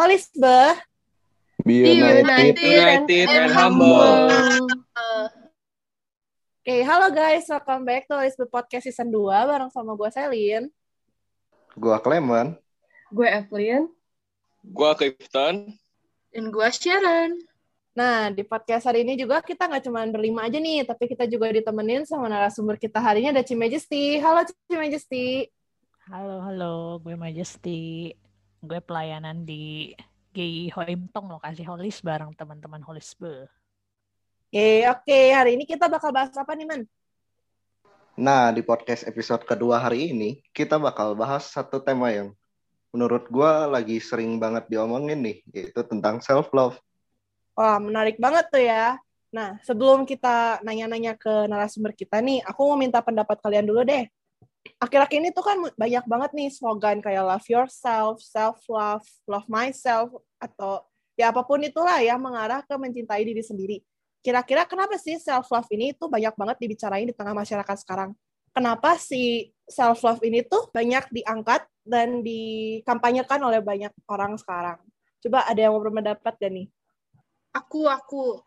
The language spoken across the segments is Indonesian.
Holisbe. Be United, united. and humble. Oke, halo guys, welcome back to Holisbe Podcast Season 2 bareng sama gue Selin. Gua Clement. Gue Evelyn. Gua Clifton. Dan gue Sharon. Nah, di podcast hari ini juga kita nggak cuma berlima aja nih, tapi kita juga ditemenin sama narasumber kita hari ini ada Cimajesty. Halo Cimajesty. Halo, halo, gue Majesty. Gue pelayanan di GI Hoimtong lokasi Holis bareng teman-teman Holisbe. Oke, oke, hari ini kita bakal bahas apa nih, Man? Nah, di podcast episode kedua hari ini, kita bakal bahas satu tema yang menurut gua lagi sering banget diomongin nih, yaitu tentang self-love. Wah, menarik banget tuh ya. Nah, sebelum kita nanya-nanya ke narasumber kita nih, aku mau minta pendapat kalian dulu deh. Akhir-akhir ini tuh kan banyak banget nih slogan kayak love yourself, self-love, love myself, atau ya apa pun itulah yang mengarah ke mencintai diri sendiri. Kira-kira kenapa sih self-love ini tuh banyak banget dibicarain di tengah masyarakat sekarang? Kenapa si self-love ini tuh banyak diangkat dan dikampanyekan oleh banyak orang sekarang? Coba ada yang mau berpendapat gak nih? Aku, aku.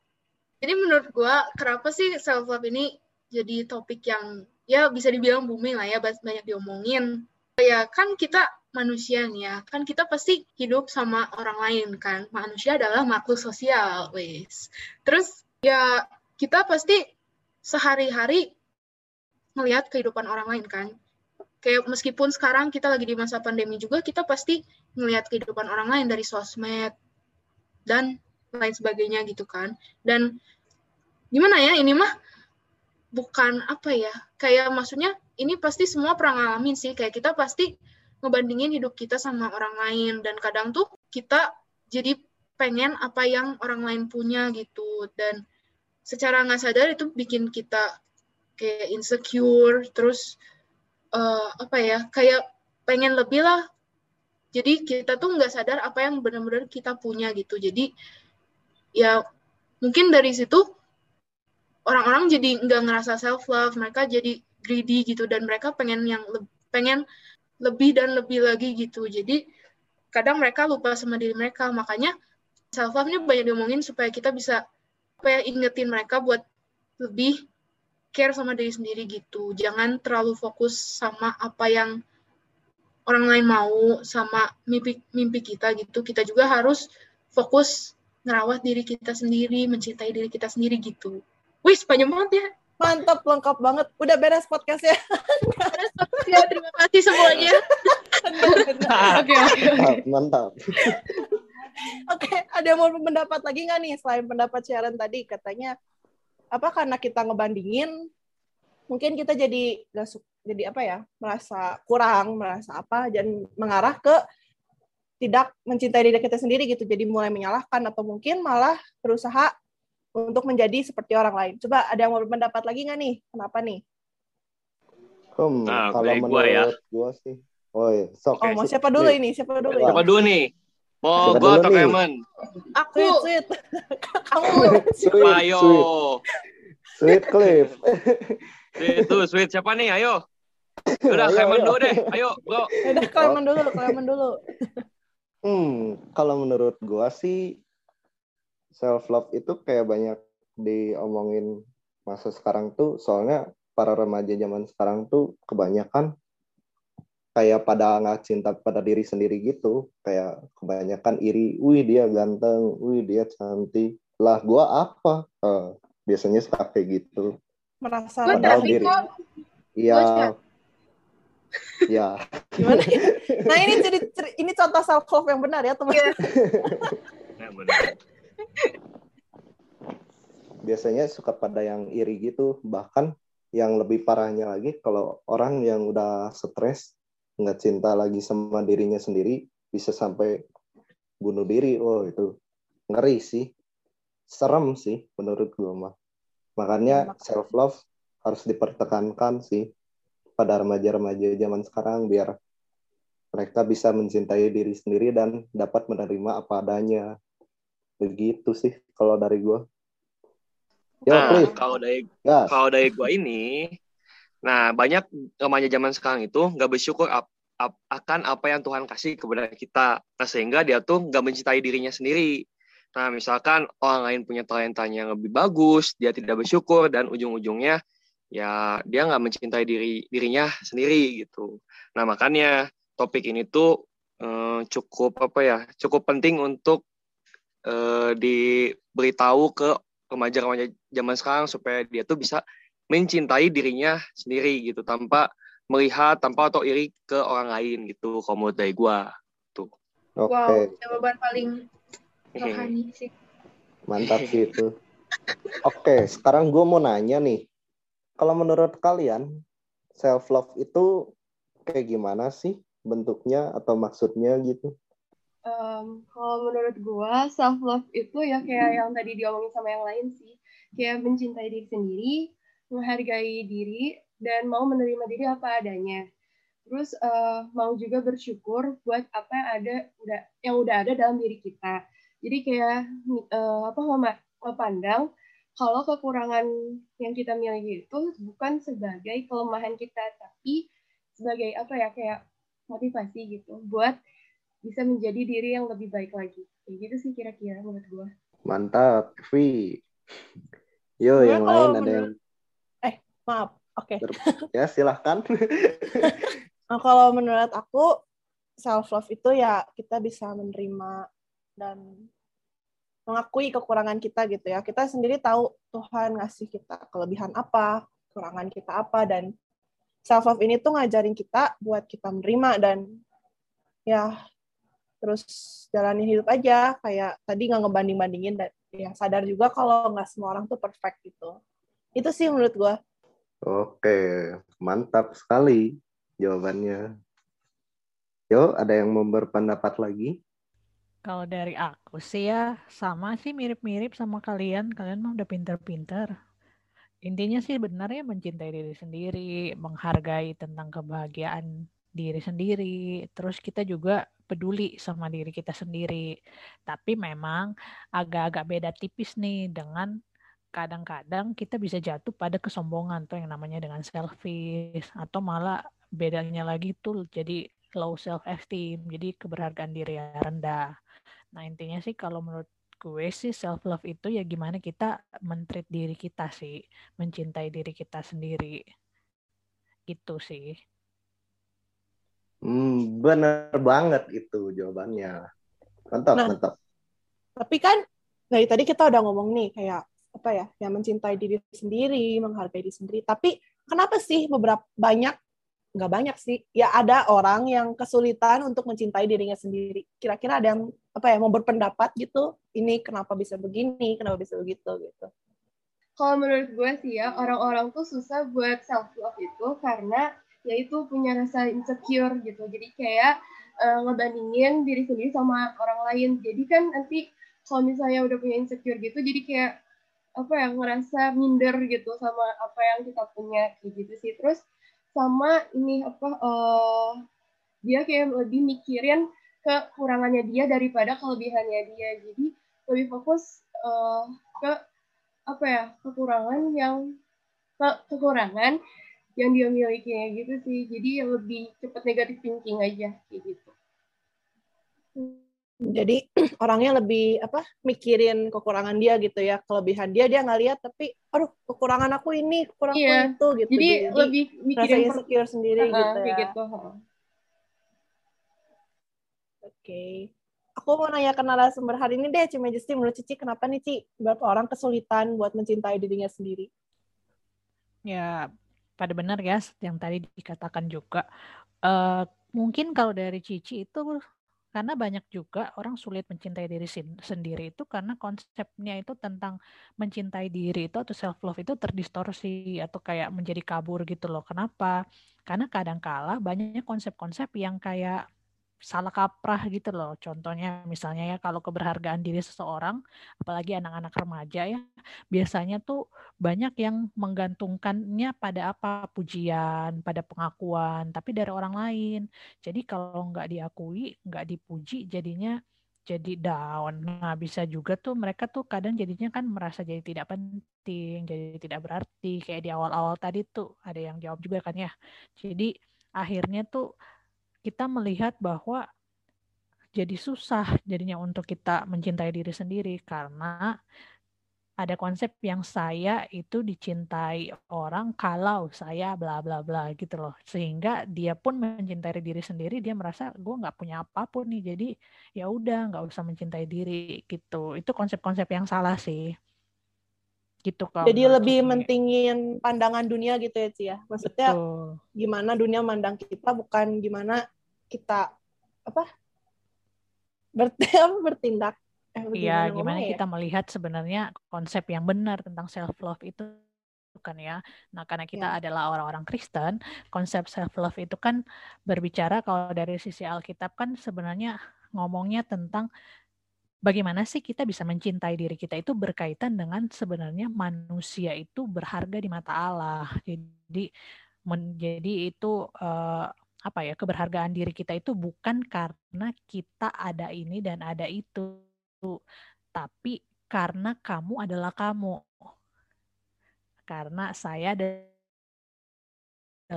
Jadi menurut gue, kenapa sih self-love ini jadi topik yang ya bisa dibilang booming lah ya, banyak diomongin. Ya kan kita manusia nih ya, kan kita pasti hidup sama orang lain kan. Manusia adalah makhluk sosial, wes. Terus ya kita pasti sehari-hari melihat kehidupan orang lain kan. Kayak meskipun sekarang kita lagi di masa pandemi juga, kita pasti melihat kehidupan orang lain dari sosmed dan lain sebagainya gitu kan. Dan gimana ya, ini mah bukan apa ya, kayak maksudnya ini pasti semua pernah ngalamin sih, kayak kita pasti ngebandingin hidup kita sama orang lain, dan kadang tuh kita jadi pengen apa yang orang lain punya gitu, dan secara nggak sadar itu bikin kita kayak insecure, terus uh, apa ya, kayak pengen lebih lah. Jadi kita tuh nggak sadar apa yang benar-benar kita punya gitu. Jadi ya mungkin dari situ orang-orang jadi nggak ngerasa self love, mereka jadi greedy gitu dan mereka pengen yang le pengen lebih dan lebih lagi gitu. Jadi kadang mereka lupa sama diri mereka. Makanya self love ini banyak diomongin supaya kita bisa apa ya ingetin mereka buat lebih care sama diri sendiri gitu. Jangan terlalu fokus sama apa yang orang lain mau sama mimpi mimpi kita gitu. Kita juga harus fokus ngerawat diri kita sendiri, mencintai diri kita sendiri gitu. Wih, panjang banget ya. Mantap, lengkap banget. Udah beres podcastnya. Beres ya, terima kasih semuanya. Oke. Mantap. Oke, ada yang mau pendapat lagi nggak nih selain pendapat Sharon tadi katanya apa karena kita ngebandingin mungkin kita jadi gak jadi apa ya merasa kurang merasa apa dan mengarah ke tidak mencintai diri kita sendiri gitu jadi mulai menyalahkan atau mungkin malah berusaha untuk menjadi seperti orang lain coba ada yang mau berpendapat lagi nggak nih kenapa nih Hmm, Nah, kalau gua menurut ya. gua sih. Oh iya, sok. oh mau siapa dulu ini siapa dulu Siapa dulu nih? Mau dulu atau nih? Clement? Aku sweet sweet kamu Sweet, Ayo. sweet, sweet Cliff. Tuh, sweet. Siapa nih? Ayo. Udah, ayo. dulu deh. Ayo, bro. udah Clement dulu Clement dulu Hmm, kalau menurut gua sih self love itu kayak banyak diomongin masa sekarang tuh. Soalnya para remaja zaman sekarang tuh kebanyakan kayak pada nggak cinta pada diri sendiri gitu. Kayak kebanyakan iri wih dia ganteng wih dia cantik. Lah gua apa? Eh, biasanya suka kayak gitu. Merasa Padahal diri. iya. Ya gimana nah ini jadi ini contoh self love yang benar ya teman. Iya. Biasanya suka pada yang iri gitu. Bahkan yang lebih parahnya lagi kalau orang yang udah stres nggak cinta lagi sama dirinya sendiri bisa sampai bunuh diri. Oh itu ngeri sih. Serem sih menurut gue mah. Makanya self love harus dipertekankan sih pada remaja-remaja zaman sekarang biar mereka bisa mencintai diri sendiri dan dapat menerima apa adanya begitu sih kalau dari gue Yo, Nah, Cliff, kalau dari gas. kalau dari gua ini, nah banyak remaja zaman sekarang itu nggak bersyukur ap- ap- akan apa yang Tuhan kasih kepada kita. Nah, sehingga dia tuh nggak mencintai dirinya sendiri. Nah, misalkan orang lain punya talentanya yang lebih bagus, dia tidak bersyukur dan ujung-ujungnya ya dia nggak mencintai diri dirinya sendiri gitu. Nah, makanya topik ini tuh eh, cukup apa ya? Cukup penting untuk eh, diberitahu ke remaja-remaja zaman sekarang supaya dia tuh bisa mencintai dirinya sendiri gitu tanpa melihat tanpa atau iri ke orang lain gitu kalau menurut dari gua tuh Oke, Wow, jawaban paling rohani sih. mantap sih itu. Oke, sekarang gue mau nanya nih. Kalau menurut kalian, self love itu kayak gimana sih bentuknya atau maksudnya gitu? Em, kalau menurut gua self love itu ya kayak yang tadi diomongin sama yang lain sih. Kayak mencintai diri sendiri menghargai diri dan mau menerima diri apa adanya. Terus eh, mau juga bersyukur buat apa yang ada udah yang udah ada dalam diri kita. Jadi kayak eh, apa memandang kalau kekurangan yang kita miliki itu bukan sebagai kelemahan kita tapi sebagai apa ya kayak motivasi gitu buat bisa menjadi diri yang lebih baik lagi. Kayak gitu sih kira-kira menurut gue. Mantap, Vi. Yo, Gue yang lain ada yang Maaf. Oke. ya silahkan. Nah, kalau menurut aku self love itu ya kita bisa menerima dan mengakui kekurangan kita gitu ya. Kita sendiri tahu Tuhan ngasih kita kelebihan apa, kekurangan kita apa dan self love ini tuh ngajarin kita buat kita menerima dan ya terus jalanin hidup aja kayak tadi nggak ngebanding bandingin dan ya sadar juga kalau nggak semua orang tuh perfect gitu. Itu sih menurut gua. Oke, mantap sekali jawabannya. Yo, ada yang mau berpendapat lagi? Kalau dari aku sih ya sama sih mirip-mirip sama kalian. Kalian mah udah pinter-pinter. Intinya sih benar ya mencintai diri sendiri, menghargai tentang kebahagiaan diri sendiri. Terus kita juga peduli sama diri kita sendiri. Tapi memang agak-agak beda tipis nih dengan kadang-kadang kita bisa jatuh pada kesombongan tuh yang namanya dengan selfish atau malah bedanya lagi tuh jadi low self esteem, jadi keberhargaan diri yang rendah. Nah, intinya sih kalau menurut gue sih self love itu ya gimana kita mentreat diri kita sih, mencintai diri kita sendiri. Gitu sih. Hmm, bener banget itu jawabannya. Mantap, Nah. mantap. Tapi kan dari tadi kita udah ngomong nih kayak apa ya, yang mencintai diri sendiri, menghargai diri sendiri. Tapi kenapa sih beberapa banyak nggak banyak sih, ya ada orang yang kesulitan untuk mencintai dirinya sendiri. Kira-kira ada yang apa ya mau berpendapat gitu, ini kenapa bisa begini, kenapa bisa begitu gitu. Kalau menurut gue sih ya orang-orang tuh susah buat self love itu karena ya itu punya rasa insecure gitu. Jadi kayak eh, ngebandingin diri sendiri sama orang lain. Jadi kan nanti kalau misalnya udah punya insecure gitu, jadi kayak apa ya ngerasa minder gitu sama apa yang kita punya gitu sih. Terus sama ini apa eh, dia kayak lebih mikirin kekurangannya dia daripada kelebihannya dia. Jadi lebih fokus eh, ke apa ya kekurangan yang ke- kekurangan yang dia miliki kayak gitu sih jadi lebih cepet negatif thinking aja kayak gitu Jadi orangnya lebih apa mikirin kekurangan dia gitu ya, kelebihan dia dia nggak lihat tapi aduh kekurangan aku ini, kekurangan Iya. aku itu gitu. jadi, lebih rasa mikirin insecure sendiri Heeh, gitu ya. gitu. Oke. Aku mau nanya ke narasumber hari ini deh, Ci Majesty. Menurut Cici, kenapa nih, Ci? Beberapa orang kesulitan buat mencintai dirinya sendiri. Ya, pada benar ya yang tadi dikatakan juga. Eh, mungkin kalau dari Cici itu karena banyak juga orang sulit mencintai diri sendiri itu karena konsepnya itu tentang mencintai diri itu atau self love itu terdistorsi atau kayak menjadi kabur gitu loh. Kenapa? Karena kadangkala banyak konsep-konsep yang kayak salah kaprah gitu loh. Contohnya misalnya ya kalau keberhargaan diri seseorang, apalagi anak-anak remaja ya, biasanya tuh banyak yang menggantungkannya pada apa pujian, pada pengakuan, tapi dari orang lain. Jadi kalau nggak diakui, nggak dipuji, jadinya jadi down. Nah bisa juga tuh mereka tuh kadang jadinya kan merasa jadi tidak penting, jadi tidak berarti. Kayak di awal-awal tadi tuh ada yang jawab juga kan ya. Jadi akhirnya tuh kita melihat bahwa jadi susah jadinya untuk kita mencintai diri sendiri karena ada konsep yang saya itu dicintai orang kalau saya bla bla bla gitu loh sehingga dia pun mencintai diri sendiri dia merasa gue nggak punya apa pun nih jadi ya udah nggak usah mencintai diri gitu itu konsep-konsep yang salah sih gitu kalau jadi lebih ini. mentingin pandangan dunia gitu ya Cia maksudnya Betul. gimana dunia mandang kita bukan gimana kita apa bertindak Eh, iya, gimana ya? kita melihat sebenarnya konsep yang benar tentang self love itu kan ya. Nah, karena kita ya. adalah orang-orang Kristen, konsep self love itu kan berbicara kalau dari sisi Alkitab kan sebenarnya ngomongnya tentang bagaimana sih kita bisa mencintai diri kita itu berkaitan dengan sebenarnya manusia itu berharga di mata Allah. Jadi menjadi itu uh, apa ya keberhargaan diri kita itu bukan karena kita ada ini dan ada itu tapi karena kamu adalah kamu. Karena saya adalah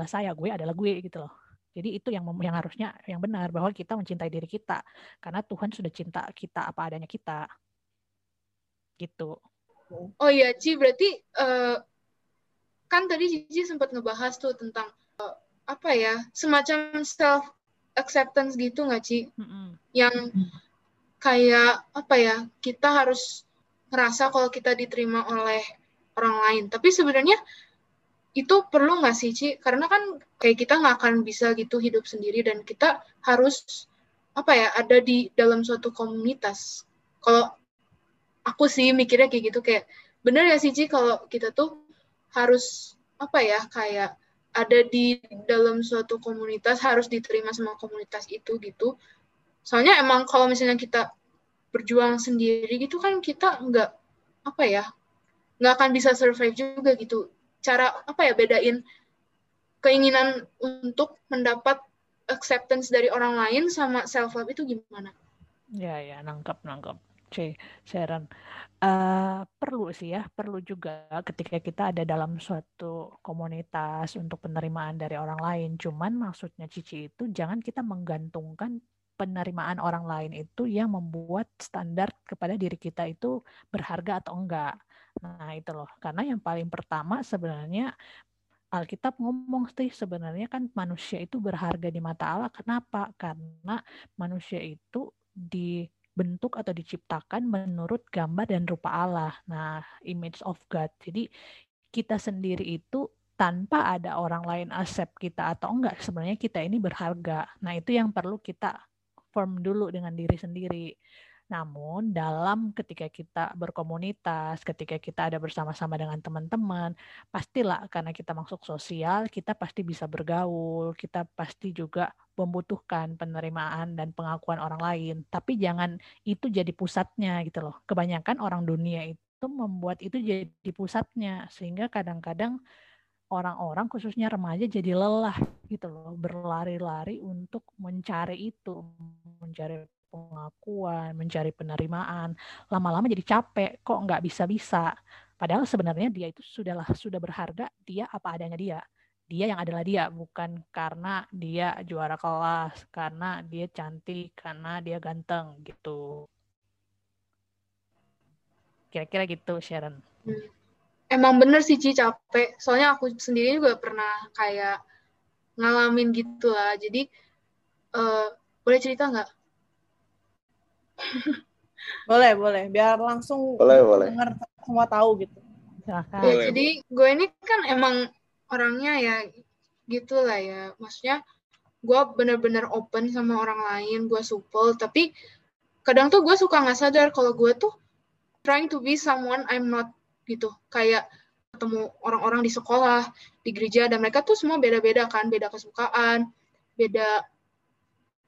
saya, gue adalah gue gitu loh. Jadi itu yang yang harusnya yang benar bahwa kita mencintai diri kita karena Tuhan sudah cinta kita apa adanya kita. Gitu. Oh iya, Ci, berarti uh, kan tadi Cici sempat ngebahas tuh tentang uh, apa ya, semacam self acceptance gitu nggak Ci? Mm -hmm. Yang kayak apa ya kita harus merasa kalau kita diterima oleh orang lain tapi sebenarnya itu perlu nggak sih Ci karena kan kayak kita nggak akan bisa gitu hidup sendiri dan kita harus apa ya ada di dalam suatu komunitas kalau aku sih mikirnya kayak gitu kayak bener ya sih Ci kalau kita tuh harus apa ya kayak ada di dalam suatu komunitas harus diterima sama komunitas itu gitu soalnya emang kalau misalnya kita berjuang sendiri gitu kan kita nggak apa ya nggak akan bisa survive juga gitu cara apa ya bedain keinginan untuk mendapat acceptance dari orang lain sama self love itu gimana? Ya ya nangkap nangkap. C Sharon uh, perlu sih ya perlu juga ketika kita ada dalam suatu komunitas untuk penerimaan dari orang lain. Cuman maksudnya Cici itu jangan kita menggantungkan penerimaan orang lain itu yang membuat standar kepada diri kita itu berharga atau enggak. Nah, itu loh. Karena yang paling pertama sebenarnya Alkitab ngomong sih sebenarnya kan manusia itu berharga di mata Allah. Kenapa? Karena manusia itu dibentuk atau diciptakan menurut gambar dan rupa Allah. Nah, image of God. Jadi kita sendiri itu tanpa ada orang lain accept kita atau enggak sebenarnya kita ini berharga. Nah, itu yang perlu kita firm dulu dengan diri sendiri. Namun dalam ketika kita berkomunitas, ketika kita ada bersama-sama dengan teman-teman, pastilah karena kita masuk sosial, kita pasti bisa bergaul, kita pasti juga membutuhkan penerimaan dan pengakuan orang lain. Tapi jangan itu jadi pusatnya gitu loh. Kebanyakan orang dunia itu membuat itu jadi pusatnya sehingga kadang-kadang orang-orang khususnya remaja jadi lelah gitu loh berlari-lari untuk mencari itu mencari pengakuan mencari penerimaan lama-lama jadi capek kok nggak bisa-bisa. Padahal sebenarnya dia itu sudahlah sudah berharga dia apa adanya dia. Dia yang adalah dia bukan karena dia juara kelas karena dia cantik karena dia ganteng gitu. Kira-kira gitu Sharon. Hmm. Emang bener sih Ci capek. Soalnya aku sendiri juga pernah kayak ngalamin gitu lah. Jadi uh, boleh cerita nggak boleh boleh. Biar langsung boleh boleh. denger semua tahu gitu. Ya, jadi gue ini kan emang orangnya ya gitu lah ya. Maksudnya gue bener-bener open sama orang lain gue supel tapi kadang tuh gue suka nggak sadar kalau gue tuh trying to be someone I'm not gitu. Kayak ketemu orang-orang di sekolah di gereja dan mereka tuh semua beda-beda kan. Beda kesukaan beda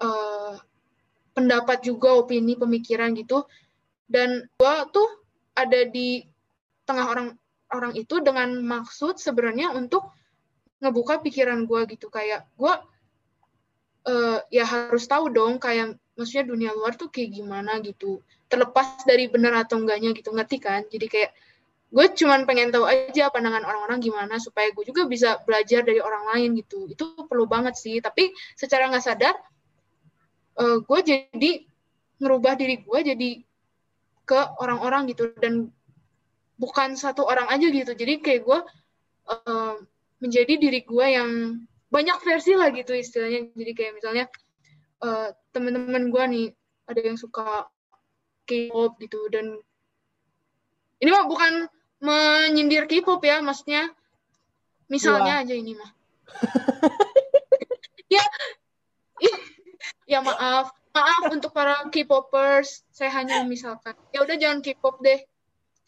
uh, pendapat juga opini pemikiran gitu. Dan gue tuh ada di tengah orang orang itu dengan maksud sebenarnya untuk ngebuka pikiran gue gitu. Kayak gue uh, ya harus tahu dong kayak maksudnya dunia luar tuh kayak gimana gitu. Terlepas dari benar atau enggaknya gitu ngerti kan? Jadi kayak gue cuman pengen tahu aja pandangan orang-orang gimana supaya gue juga bisa belajar dari orang lain gitu. Itu perlu banget sih tapi secara nggak sadar uh, gue jadi ngerubah diri gue jadi ke orang-orang gitu dan bukan satu orang aja gitu jadi kayak gue uh, menjadi diri gue yang banyak versi lah gitu istilahnya jadi kayak misalnya uh, teman-teman gue nih ada yang suka K-pop gitu dan ini mah bukan menyindir K-pop ya, maksudnya misalnya Wah. aja ini mah. ya, ya maaf, maaf untuk para K-popers, saya hanya misalkan. Ya udah jangan K-pop deh.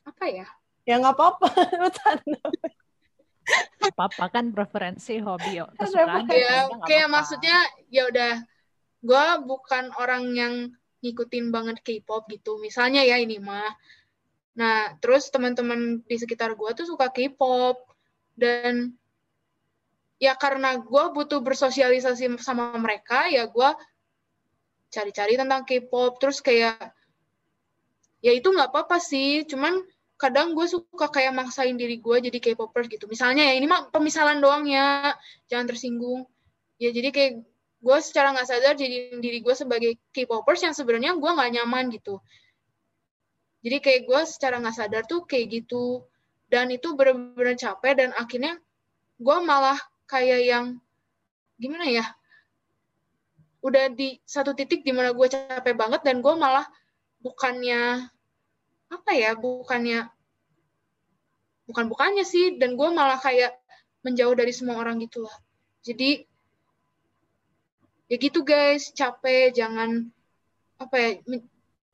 Apa ya? Ya nggak apa-apa, apa-apa kan preferensi hobi kesukaan ya kayak maksudnya ya udah. Gue bukan orang yang ngikutin banget K-pop gitu. Misalnya ya ini mah. Nah, terus teman-teman di sekitar gue tuh suka K-pop. Dan ya karena gue butuh bersosialisasi sama mereka, ya gue cari-cari tentang K-pop. Terus kayak ya itu nggak apa-apa sih, cuman kadang gue suka kayak maksain diri gue jadi K-popers gitu. Misalnya ya ini mah pemisalan doang ya, jangan tersinggung. Ya jadi kayak gue secara nggak sadar jadi diri gue sebagai K-popers yang sebenarnya gue nggak nyaman gitu jadi kayak gue secara nggak sadar tuh kayak gitu dan itu bener-bener capek dan akhirnya gue malah kayak yang gimana ya udah di satu titik di mana gue capek banget dan gue malah bukannya apa ya bukannya bukan bukannya sih dan gue malah kayak menjauh dari semua orang gitu lah jadi ya gitu guys capek jangan apa ya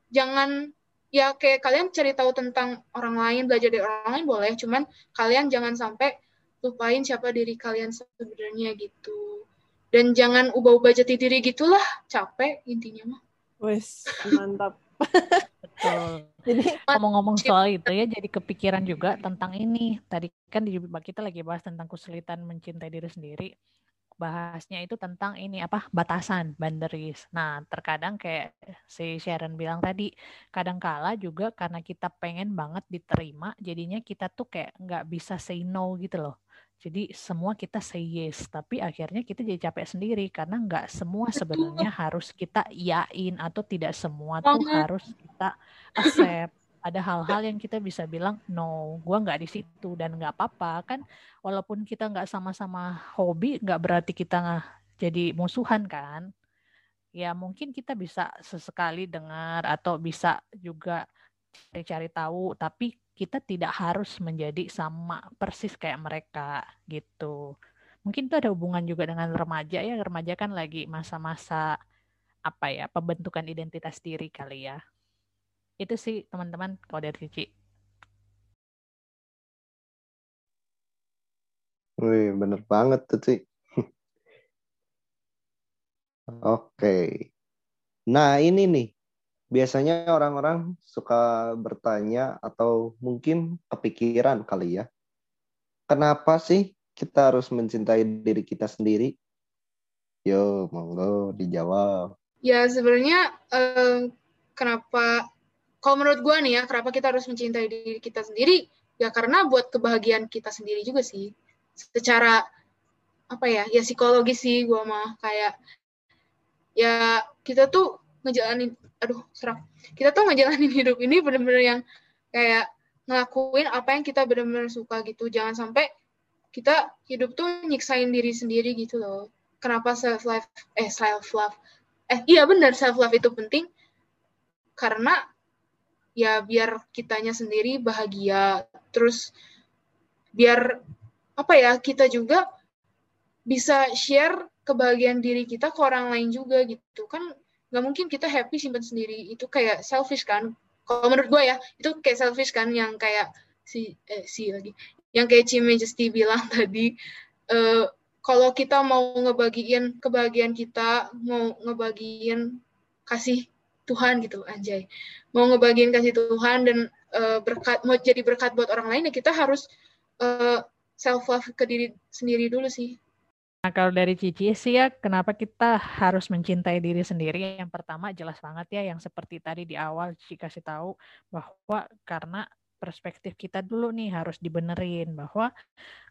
jangan ya kayak kalian cari tahu tentang orang lain, belajar dari orang lain boleh, cuman kalian jangan sampai lupain siapa diri kalian sebenarnya gitu. Dan jangan ubah-ubah jati diri gitulah, capek intinya mah. Wes, mantap. Betul. Jadi ngomong-ngomong soal itu ya jadi kepikiran juga tentang ini. Tadi kan di kita lagi bahas tentang kesulitan mencintai diri sendiri bahasnya itu tentang ini apa batasan boundaries. Nah terkadang kayak si Sharon bilang tadi kadang-kala juga karena kita pengen banget diterima jadinya kita tuh kayak nggak bisa say no gitu loh. Jadi semua kita say yes, tapi akhirnya kita jadi capek sendiri karena nggak semua sebenarnya harus kita yain atau tidak semua tuh harus kita accept. Ada hal-hal yang kita bisa bilang no gue nggak di situ dan nggak apa-apa. Kan walaupun kita nggak sama-sama hobi nggak berarti kita jadi musuhan kan? Ya mungkin kita bisa sesekali dengar atau bisa juga cari-cari tahu tapi kita tidak harus menjadi sama persis kayak mereka gitu mungkin itu ada hubungan juga dengan remaja ya remaja kan lagi masa-masa apa ya pembentukan identitas diri kali ya itu sih teman-teman kalau dari Cici. Wih, bener banget tuh, Ci. Oke. Nah, ini nih. Biasanya orang-orang suka bertanya atau mungkin kepikiran kali ya. Kenapa sih kita harus mencintai diri kita sendiri? Yo, monggo dijawab. Ya, sebenarnya eh, kenapa kalau menurut gue nih ya, kenapa kita harus mencintai diri kita sendiri? Ya karena buat kebahagiaan kita sendiri juga sih. Secara apa ya, ya psikologis sih gue mah kayak ya kita tuh ngejalanin, aduh serak. Kita tuh ngejalanin hidup ini bener-bener yang kayak ngelakuin apa yang kita bener-bener suka gitu. Jangan sampai kita hidup tuh nyiksain diri sendiri gitu loh. Kenapa self love eh self love eh iya benar self love itu penting karena ya biar kitanya sendiri bahagia terus biar apa ya kita juga bisa share kebahagiaan diri kita ke orang lain juga gitu kan nggak mungkin kita happy simpan sendiri. Itu kayak selfish kan. Kalau menurut gue ya itu kayak selfish kan yang kayak si eh, si lagi. Yang kayak Majesty bilang tadi eh, kalau kita mau ngebagiin kebahagiaan kita mau ngebagiin kasih Tuhan gitu anjay. Mau ngebagiin kasih Tuhan dan uh, berkat mau jadi berkat buat orang lain ya kita harus uh, eh, self love ke diri sendiri dulu sih Nah, kalau dari Cici sih ya, kenapa kita harus mencintai diri sendiri? Yang pertama jelas banget ya, yang seperti tadi di awal Cici kasih tahu bahwa karena perspektif kita dulu nih harus dibenerin bahwa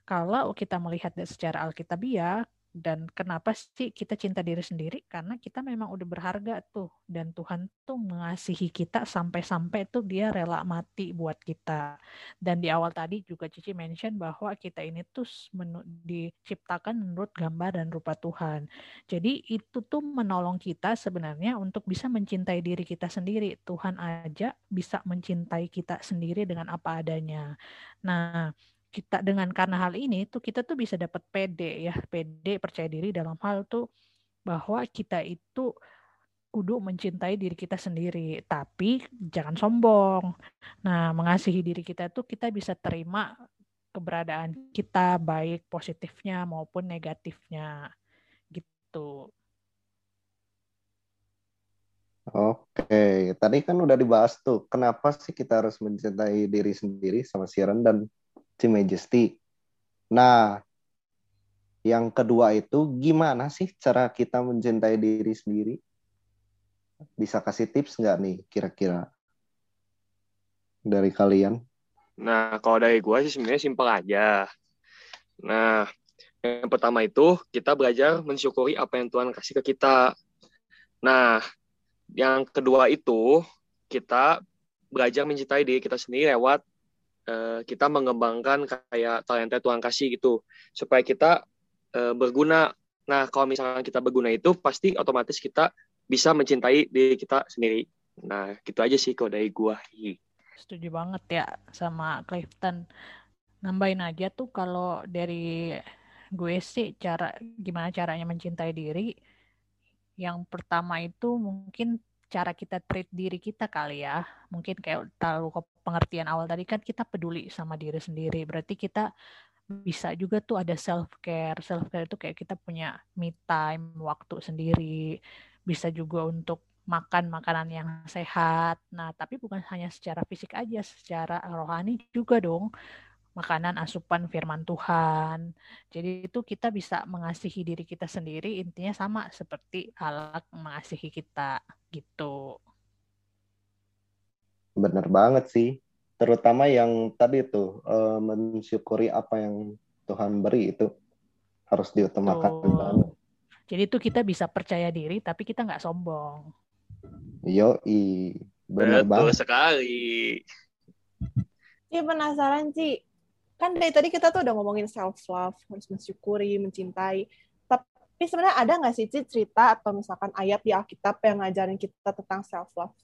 kalau kita melihat secara alkitabiah dan kenapa sih kita cinta diri sendiri? Karena kita memang udah berharga tuh. Dan Tuhan tuh mengasihi kita sampai-sampai tuh dia rela mati buat kita. Dan di awal tadi juga Cici mention bahwa kita ini tuh menu, diciptakan menurut gambar dan rupa Tuhan. Jadi itu tuh menolong kita sebenarnya untuk bisa mencintai diri kita sendiri. Tuhan aja bisa mencintai kita sendiri dengan apa adanya. Nah kita dengan karena hal ini tuh kita tuh bisa dapat PD ya PD percaya diri dalam hal tuh bahwa kita itu kudu mencintai diri kita sendiri. Tapi jangan sombong. Nah mengasihi diri kita tuh kita bisa terima keberadaan kita baik positifnya maupun negatifnya. Gitu. Oke, tadi kan udah dibahas tuh, kenapa sih kita harus mencintai diri sendiri sama Sharon dan si Majesty. Nah, yang kedua itu gimana sih cara kita mencintai diri sendiri? Bisa kasih tips nggak nih kira-kira dari kalian? Nah, kalau dari gue sih sebenarnya simpel aja. Nah, yang pertama itu kita belajar mensyukuri apa yang Tuhan kasih ke kita. Nah, yang kedua itu kita belajar mencintai diri kita sendiri lewat uh, kita mengembangkan kayak talenta Tuhan kasih gitu supaya kita uh, berguna. Nah, kalau misalnya kita berguna itu pasti otomatis kita bisa mencintai diri kita sendiri. Nah, gitu aja sih kalau dari gua. Setuju banget ya sama Clifton. Nambahin aja tuh kalau dari gue sih cara gimana caranya mencintai diri. Yang pertama itu mungkin cara kita treat diri kita kali ya. Mungkin kayak terlalu pengertian awal tadi kan kita peduli sama diri sendiri. Berarti kita bisa juga tuh ada self care. Self care itu kayak kita punya me time, waktu sendiri. Bisa juga untuk makan makanan yang sehat. Nah, tapi bukan hanya secara fisik aja, secara rohani juga dong makanan asupan firman Tuhan. Jadi itu kita bisa mengasihi diri kita sendiri intinya sama seperti Allah mengasihi kita gitu. Benar banget sih. Terutama yang tadi itu uh, mensyukuri apa yang Tuhan beri itu harus diutamakan Tuh. banget. Jadi itu kita bisa percaya diri tapi kita nggak sombong. Yo, i benar banget sekali. Ci penasaran Ci, kan dari tadi kita tuh udah ngomongin self love harus mensyukuri mencintai. Tapi sebenarnya ada nggak sih cerita atau misalkan ayat di Alkitab yang ngajarin kita tentang self love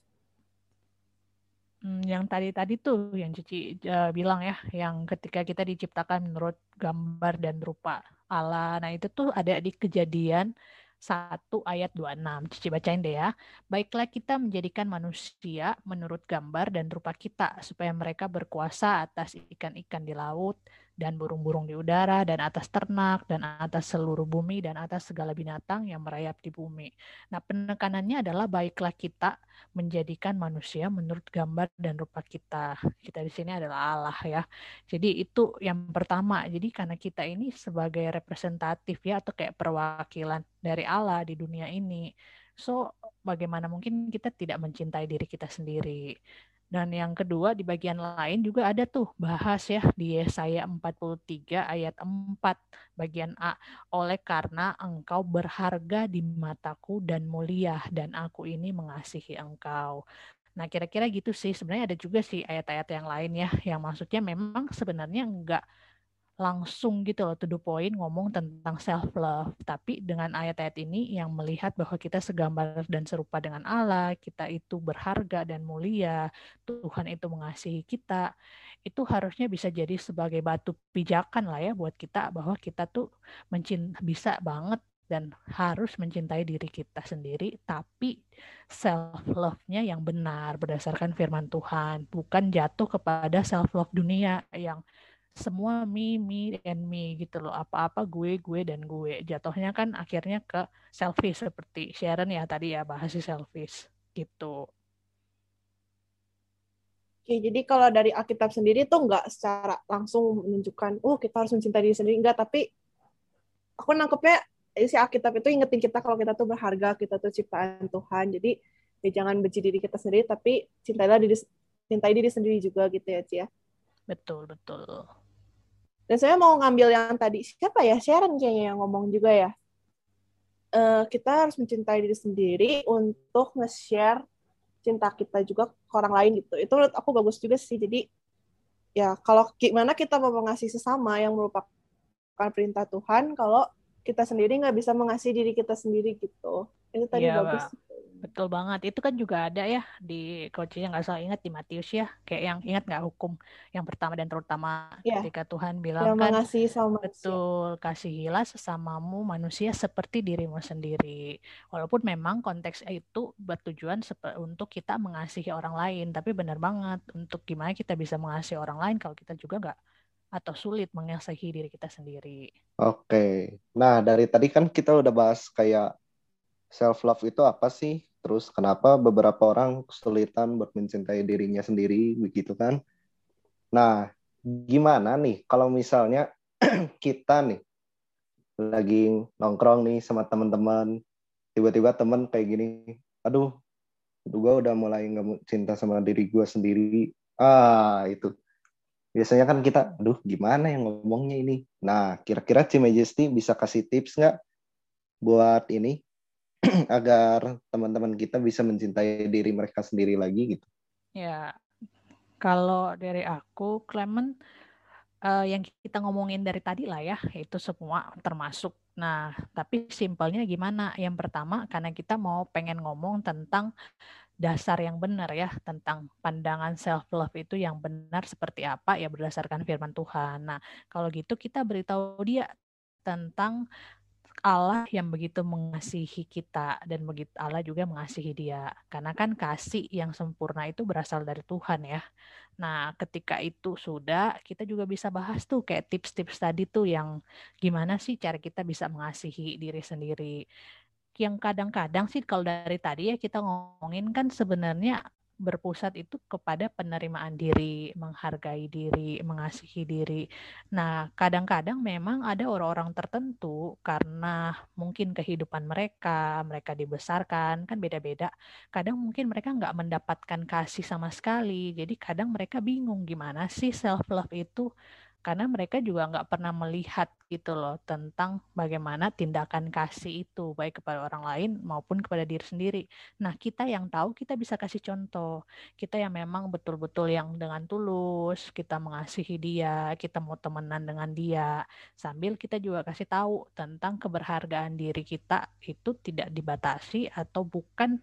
hmm, yang tadi tadi tuh yang Cici uh, bilang ya yang ketika kita diciptakan menurut gambar dan rupa Allah. Nah itu tuh ada di kejadian 1 ayat 26. Cici bacain deh ya. Baiklah kita menjadikan manusia menurut gambar dan rupa kita supaya mereka berkuasa atas ikan-ikan di laut, dan burung-burung di udara dan atas ternak dan atas seluruh bumi dan atas segala binatang yang merayap di bumi. Nah, penekanannya adalah baiklah kita menjadikan manusia menurut gambar dan rupa kita. Kita di sini adalah Allah ya. Jadi itu yang pertama. Jadi karena kita ini sebagai representatif ya atau kayak perwakilan dari Allah di dunia ini. So, bagaimana mungkin kita tidak mencintai diri kita sendiri? Dan yang kedua di bagian lain juga ada tuh bahas ya di Yesaya 43 ayat 4 bagian A. Oleh karena engkau berharga di mataku dan mulia dan aku ini mengasihi engkau. Nah kira-kira gitu sih sebenarnya ada juga sih ayat-ayat yang lain ya yang maksudnya memang sebenarnya enggak langsung gitu loh to the point ngomong tentang self love tapi dengan ayat-ayat ini yang melihat bahwa kita segambar dan serupa dengan Allah kita itu berharga dan mulia Tuhan itu mengasihi kita itu harusnya bisa jadi sebagai batu pijakan lah ya buat kita bahwa kita tuh mencint bisa banget dan harus mencintai diri kita sendiri tapi self love-nya yang benar berdasarkan firman Tuhan bukan jatuh kepada self love dunia yang semua me, me, and me gitu loh. Apa-apa gue, gue, dan gue. Jatuhnya kan akhirnya ke selfish seperti Sharon ya tadi ya bahas selfish gitu. Oke, jadi kalau dari Alkitab sendiri tuh nggak secara langsung menunjukkan, oh kita harus mencintai diri sendiri, enggak, tapi aku nangkepnya si Alkitab itu ingetin kita kalau kita tuh berharga, kita tuh ciptaan Tuhan, jadi ya jangan benci diri kita sendiri, tapi cintailah diri mencintai diri sendiri juga gitu ya Cia. Betul, betul. Dan saya mau ngambil yang tadi siapa ya Sharon kayaknya yang ngomong juga ya. Uh, kita harus mencintai diri sendiri untuk nge-share cinta kita juga ke orang lain gitu. Itu menurut aku bagus juga sih. Jadi ya kalau gimana kita mau mengasihi sesama yang merupakan perintah Tuhan kalau kita sendiri nggak bisa mengasihi diri kita sendiri gitu. Itu tadi ya, bagus. Betul banget. Itu kan juga ada ya di coachnya nggak salah ingat di Matius ya. Kayak yang ingat nggak hukum yang pertama dan terutama ya. ketika Tuhan bilang yang kan mengasihi sama betul kasihilah sesamamu manusia seperti dirimu sendiri. Walaupun memang konteks itu bertujuan untuk kita mengasihi orang lain, tapi benar banget untuk gimana kita bisa mengasihi orang lain kalau kita juga nggak atau sulit mengasihi diri kita sendiri. Oke. Nah, dari tadi kan kita udah bahas kayak self love itu apa sih? Terus kenapa beberapa orang kesulitan buat mencintai dirinya sendiri begitu kan? Nah, gimana nih kalau misalnya kita nih lagi nongkrong nih sama teman-teman, tiba-tiba teman kayak gini, aduh, gue udah mulai nggak cinta sama diri gue sendiri. Ah, itu. Biasanya kan kita, aduh gimana yang ngomongnya ini? Nah, kira-kira Cimajesty bisa kasih tips nggak buat ini agar teman-teman kita bisa mencintai diri mereka sendiri lagi gitu. Ya, kalau dari aku, Clement, uh, yang kita ngomongin dari tadi lah ya, itu semua termasuk. Nah, tapi simpelnya gimana? Yang pertama, karena kita mau pengen ngomong tentang dasar yang benar ya, tentang pandangan self love itu yang benar seperti apa ya berdasarkan firman Tuhan. Nah, kalau gitu kita beritahu dia tentang Allah yang begitu mengasihi kita dan begitu Allah juga mengasihi dia. Karena kan kasih yang sempurna itu berasal dari Tuhan ya. Nah, ketika itu sudah, kita juga bisa bahas tuh kayak tips-tips tadi tuh yang gimana sih cara kita bisa mengasihi diri sendiri. Yang kadang-kadang sih kalau dari tadi ya kita ngomongin kan sebenarnya berpusat itu kepada penerimaan diri, menghargai diri, mengasihi diri. Nah, kadang-kadang memang ada orang-orang tertentu karena mungkin kehidupan mereka, mereka dibesarkan, kan beda-beda. Kadang mungkin mereka nggak mendapatkan kasih sama sekali. Jadi kadang mereka bingung gimana sih self-love itu karena mereka juga nggak pernah melihat gitu loh tentang bagaimana tindakan kasih itu baik kepada orang lain maupun kepada diri sendiri. Nah kita yang tahu kita bisa kasih contoh kita yang memang betul-betul yang dengan tulus kita mengasihi dia kita mau temenan dengan dia sambil kita juga kasih tahu tentang keberhargaan diri kita itu tidak dibatasi atau bukan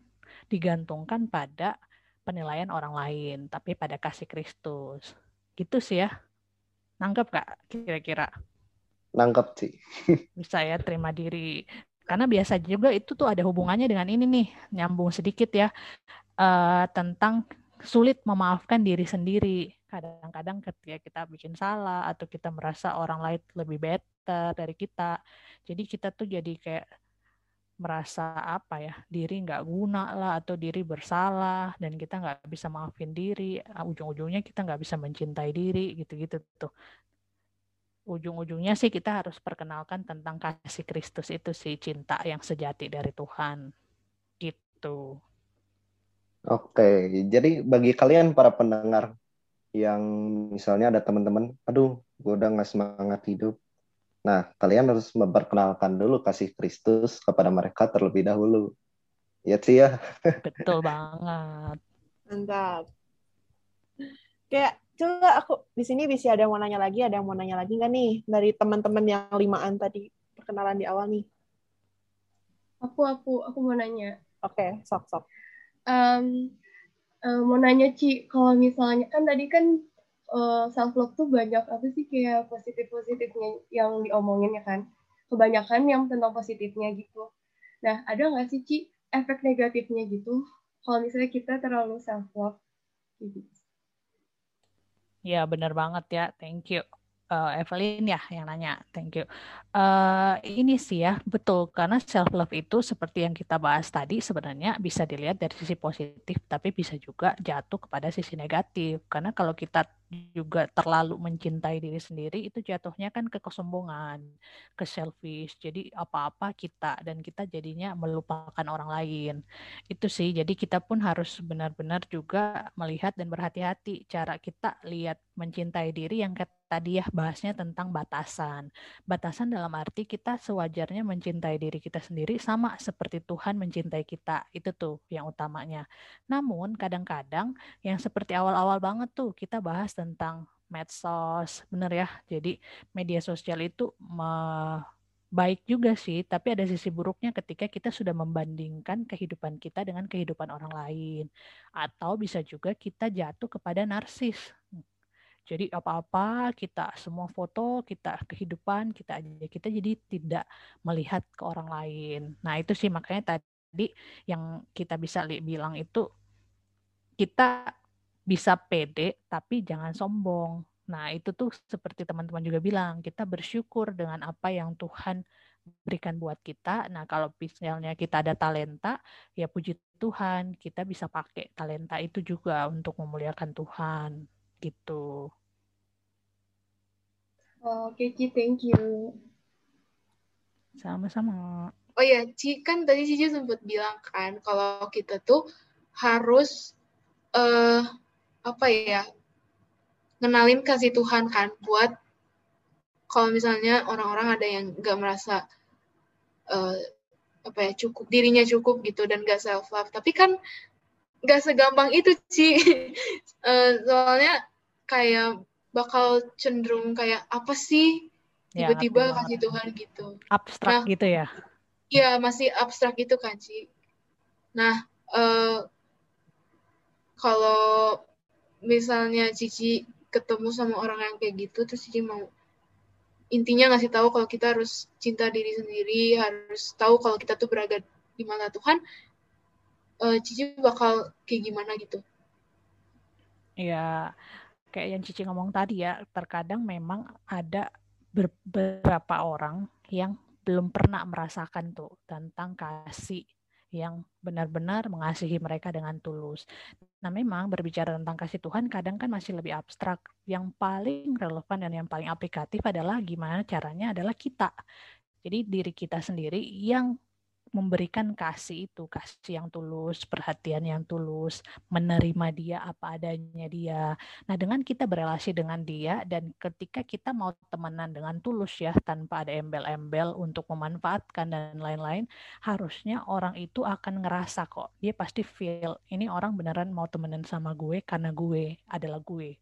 digantungkan pada penilaian orang lain tapi pada kasih Kristus gitu sih ya. Nangkep gak kira-kira? Nangkep sih. Bisa ya terima diri. Karena biasa juga itu tuh ada hubungannya dengan ini nih, nyambung sedikit ya, uh, tentang sulit memaafkan diri sendiri. Kadang-kadang ketika kita bikin salah atau kita merasa orang lain lebih better dari kita, jadi kita tuh jadi kayak merasa apa ya diri nggak guna lah atau diri bersalah dan kita nggak bisa maafin diri ah, ujung-ujungnya kita nggak bisa mencintai diri gitu-gitu tuh. Ujung-ujungnya sih kita harus perkenalkan tentang kasih Kristus itu sih cinta yang sejati dari Tuhan. Gitu. Oke jadi bagi kalian para pendengar yang misalnya ada teman-teman aduh gue udah nggak semangat hidup Nah, kalian harus memperkenalkan dulu kasih Kristus kepada mereka terlebih dahulu. Ya sih ya. Betul banget. Mantap. Kayak coba aku di sini bisa ada yang mau nanya lagi, ada yang mau nanya lagi nggak nih dari teman-teman yang limaan tadi perkenalan di awal nih? Aku aku aku mau nanya. Oke, okay, sok sok. Um, um, mau nanya Ci, kalau misalnya kan tadi kan uh, eh, self love tuh banyak apa sih kayak positif positifnya yang diomongin ya kan? Kebanyakan yang tentang positifnya gitu. Nah ada nggak sih Ci efek negatifnya gitu? Kalau misalnya kita terlalu self love gitu. Ya benar banget ya. Thank you uh, Evelyn ya yang nanya. Thank you. Uh, ini sih ya betul karena self love itu seperti yang kita bahas tadi sebenarnya bisa dilihat dari sisi positif tapi bisa juga jatuh kepada sisi negatif karena kalau kita juga terlalu mencintai diri sendiri itu jatuhnya kan ke kesombongan, ke selfish. Jadi apa-apa kita dan kita jadinya melupakan orang lain. Itu sih. Jadi kita pun harus benar-benar juga melihat dan berhati-hati cara kita lihat mencintai diri yang tadi ya bahasnya tentang batasan. Batasan dalam arti kita sewajarnya mencintai diri kita sendiri sama seperti Tuhan mencintai kita. Itu tuh yang utamanya. Namun kadang-kadang yang seperti awal-awal banget tuh kita bahas tentang medsos, bener ya. Jadi media sosial itu me baik juga sih, tapi ada sisi buruknya ketika kita sudah membandingkan kehidupan kita dengan kehidupan orang lain. Atau bisa juga kita jatuh kepada narsis. Jadi apa-apa kita semua foto, kita kehidupan kita aja kita jadi tidak melihat ke orang lain. Nah, itu sih makanya tadi yang kita bisa bilang itu kita bisa pede tapi jangan sombong. Nah, itu tuh seperti teman-teman juga bilang, kita bersyukur dengan apa yang Tuhan berikan buat kita. Nah, kalau misalnya kita ada talenta, ya puji Tuhan, kita bisa pakai talenta itu juga untuk memuliakan Tuhan gitu. Oke, Ci, thank you. Sama-sama. Oh ya, Ci, kan tadi Cici sempat bilang kan kalau kita tuh harus uh, apa ya ngenalin kasih Tuhan kan buat kalau misalnya orang-orang ada yang nggak merasa uh, apa ya cukup dirinya cukup gitu dan gak self love tapi kan nggak segampang itu sih uh, soalnya kayak bakal cenderung kayak apa sih ya, tiba-tiba ya, kasih Tuhan gitu. Abstrak nah, gitu ya? Iya masih abstrak gitu kan sih. Nah uh, kalau misalnya Cici ketemu sama orang yang kayak gitu terus Cici mau intinya ngasih tahu kalau kita harus cinta diri sendiri harus tahu kalau kita tuh berada di mana Tuhan uh, Cici bakal kayak gimana gitu ya kayak yang Cici ngomong tadi ya, terkadang memang ada beberapa orang yang belum pernah merasakan tuh tentang kasih yang benar-benar mengasihi mereka dengan tulus. Nah, memang berbicara tentang kasih Tuhan kadang kan masih lebih abstrak. Yang paling relevan dan yang paling aplikatif adalah gimana caranya adalah kita. Jadi diri kita sendiri yang memberikan kasih itu, kasih yang tulus, perhatian yang tulus, menerima dia apa adanya dia. Nah, dengan kita berelasi dengan dia dan ketika kita mau temenan dengan tulus ya, tanpa ada embel-embel untuk memanfaatkan dan lain-lain, harusnya orang itu akan ngerasa kok, dia pasti feel ini orang beneran mau temenan sama gue karena gue adalah gue,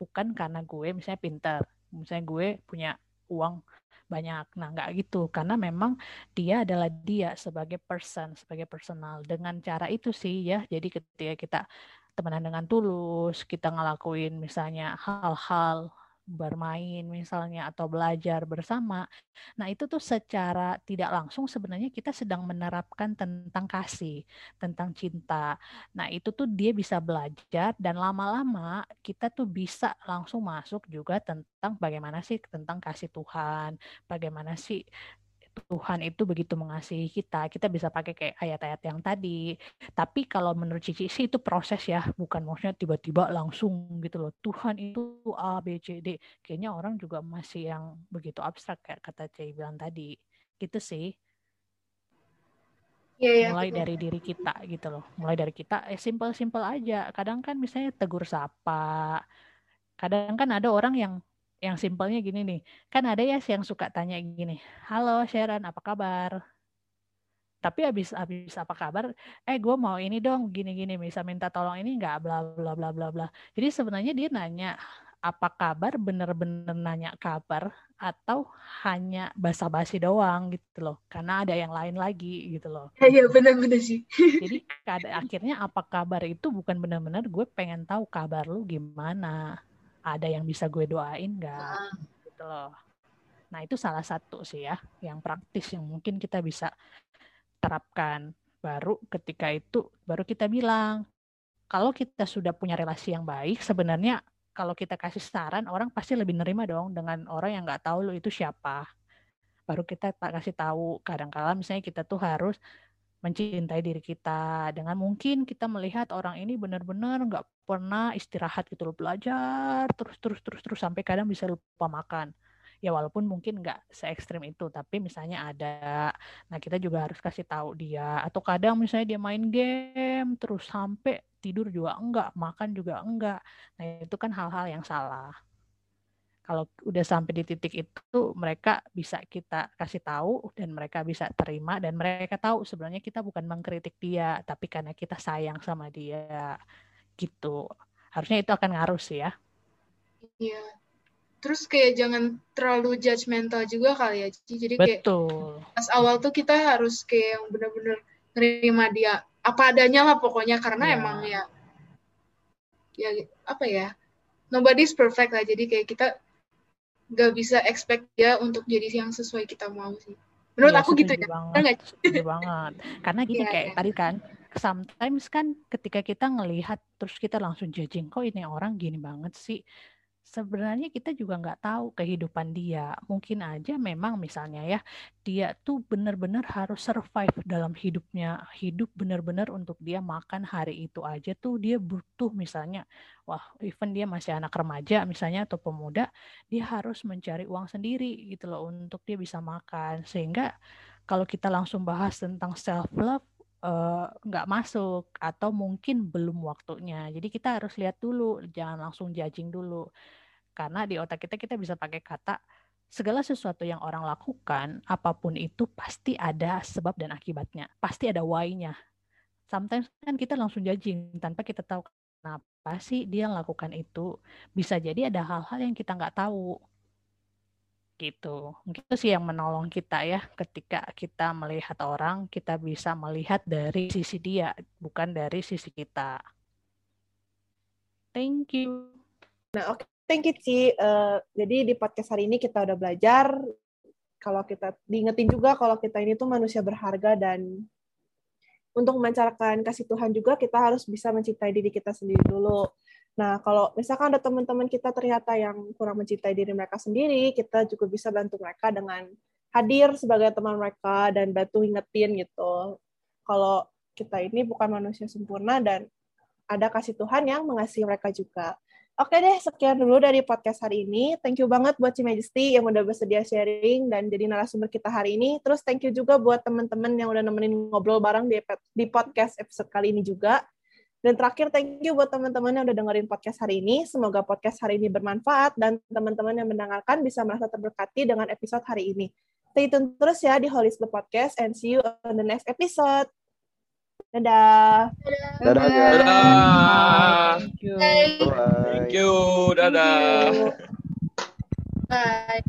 bukan karena gue misalnya pintar, misalnya gue punya uang banyak. Nah, nggak gitu karena memang dia adalah dia sebagai person, sebagai personal. Dengan cara itu sih ya. Jadi ketika kita temenan dengan tulus, kita ngelakuin misalnya hal-hal bermain misalnya atau belajar bersama. Nah, itu tuh secara tidak langsung sebenarnya kita sedang menerapkan tentang kasih, tentang cinta. Nah, itu tuh dia bisa belajar dan lama-lama kita tuh bisa langsung masuk juga tentang bagaimana sih tentang kasih Tuhan, bagaimana sih Tuhan itu begitu mengasihi kita, kita bisa pakai kayak ayat-ayat yang tadi. Tapi kalau menurut Cici sih itu proses ya, bukan maksudnya tiba-tiba langsung gitu loh. Tuhan itu A, B, C, D. Kayaknya orang juga masih yang begitu abstrak kayak kata Cici bilang tadi. Gitu sih. Ya, ya, mulai betul. dari diri kita gitu loh. Mulai dari kita, eh simple-simple aja. Kadang kan misalnya tegur sapa. Kadang kan ada orang yang yang simpelnya gini nih, kan ada ya yang suka tanya gini, halo Sharon, apa kabar? Tapi abis abis apa kabar? Eh, gue mau ini dong, gini-gini, bisa minta tolong ini nggak, bla bla bla bla bla. Jadi sebenarnya dia nanya apa kabar, bener-bener nanya kabar atau hanya basa-basi doang gitu loh, karena ada yang lain lagi gitu loh. Iya benar-benar sih. Jadi akhirnya apa kabar itu bukan benar-benar gue pengen tahu kabar lu gimana ada yang bisa gue doain nggak? Ah. gitu loh. Nah itu salah satu sih ya yang praktis yang mungkin kita bisa terapkan. Baru ketika itu baru kita bilang kalau kita sudah punya relasi yang baik sebenarnya kalau kita kasih saran orang pasti lebih nerima dong dengan orang yang nggak tahu lo itu siapa. Baru kita kasih tahu kadang-kala misalnya kita tuh harus mencintai diri kita dengan mungkin kita melihat orang ini benar-benar nggak pernah istirahat gitu loh belajar terus terus terus terus sampai kadang bisa lupa makan. Ya walaupun mungkin nggak se ekstrim itu tapi misalnya ada nah kita juga harus kasih tahu dia. Atau kadang misalnya dia main game terus sampai tidur juga enggak makan juga enggak. Nah itu kan hal-hal yang salah kalau udah sampai di titik itu mereka bisa kita kasih tahu dan mereka bisa terima dan mereka tahu sebenarnya kita bukan mengkritik dia tapi karena kita sayang sama dia gitu. Harusnya itu akan ngaruh sih ya. Iya. Terus kayak jangan terlalu judgmental juga kali ya jadi kayak betul. pas awal tuh kita harus kayak yang benar-benar nerima dia apa adanya lah pokoknya karena ya. emang ya ya apa ya nobody's perfect lah. Jadi kayak kita nggak bisa expect dia untuk jadi yang sesuai kita mau sih. Menurut ya, aku gitu ya. Banget, setuju banget. Karena gini ya, kayak ya. tadi kan, sometimes kan ketika kita ngelihat terus kita langsung judging, kok ini orang gini banget sih sebenarnya kita juga nggak tahu kehidupan dia. Mungkin aja memang misalnya ya, dia tuh benar-benar harus survive dalam hidupnya. Hidup benar-benar untuk dia makan hari itu aja tuh dia butuh misalnya, wah even dia masih anak remaja misalnya atau pemuda, dia harus mencari uang sendiri gitu loh untuk dia bisa makan. Sehingga kalau kita langsung bahas tentang self love nggak uh, masuk atau mungkin belum waktunya. Jadi kita harus lihat dulu, jangan langsung judging dulu. Karena di otak kita kita bisa pakai kata segala sesuatu yang orang lakukan, apa pun itu pasti ada sebab dan akibatnya. Pasti ada why-nya. Sometimes kan kita langsung judging tanpa kita tahu kenapa sih dia lakukan itu. Bisa jadi ada hal-hal yang kita nggak tahu. Gitu. Mungkin itu sih yang menolong kita ya ketika kita melihat orang, kita bisa melihat dari sisi dia, bukan dari sisi kita. Thank you. Nah, oke. Okay thank you Ci. Uh, jadi di podcast hari ini kita udah belajar kalau kita diingetin juga kalau kita ini tuh manusia berharga dan untuk memancarkan kasih Tuhan juga kita harus bisa mencintai diri kita sendiri dulu. Nah, kalau misalkan ada teman-teman kita ternyata yang kurang mencintai diri mereka sendiri, kita juga bisa bantu mereka dengan hadir sebagai teman mereka dan bantu ingetin gitu. Kalau kita ini bukan manusia sempurna dan ada kasih Tuhan yang mengasihi mereka juga. Oke deh, sekian dulu dari podcast hari ini. Thank you banget buat Ci Majesty yang udah bersedia sharing dan jadi narasumber kita hari ini. Terus thank you juga buat teman-teman yang udah nemenin ngobrol bareng di, di podcast episode kali ini juga. Dan terakhir, thank you buat teman-teman yang udah dengerin podcast hari ini. Semoga podcast hari ini bermanfaat dan teman-teman yang mendengarkan bisa merasa terberkati dengan episode hari ini. Stay tune terus ya di Holy Spirit Podcast and see you on the next episode. Dadah. Dadah. Dadah. Thank you. Bye. Bye. Thank you. Dadah. Bye.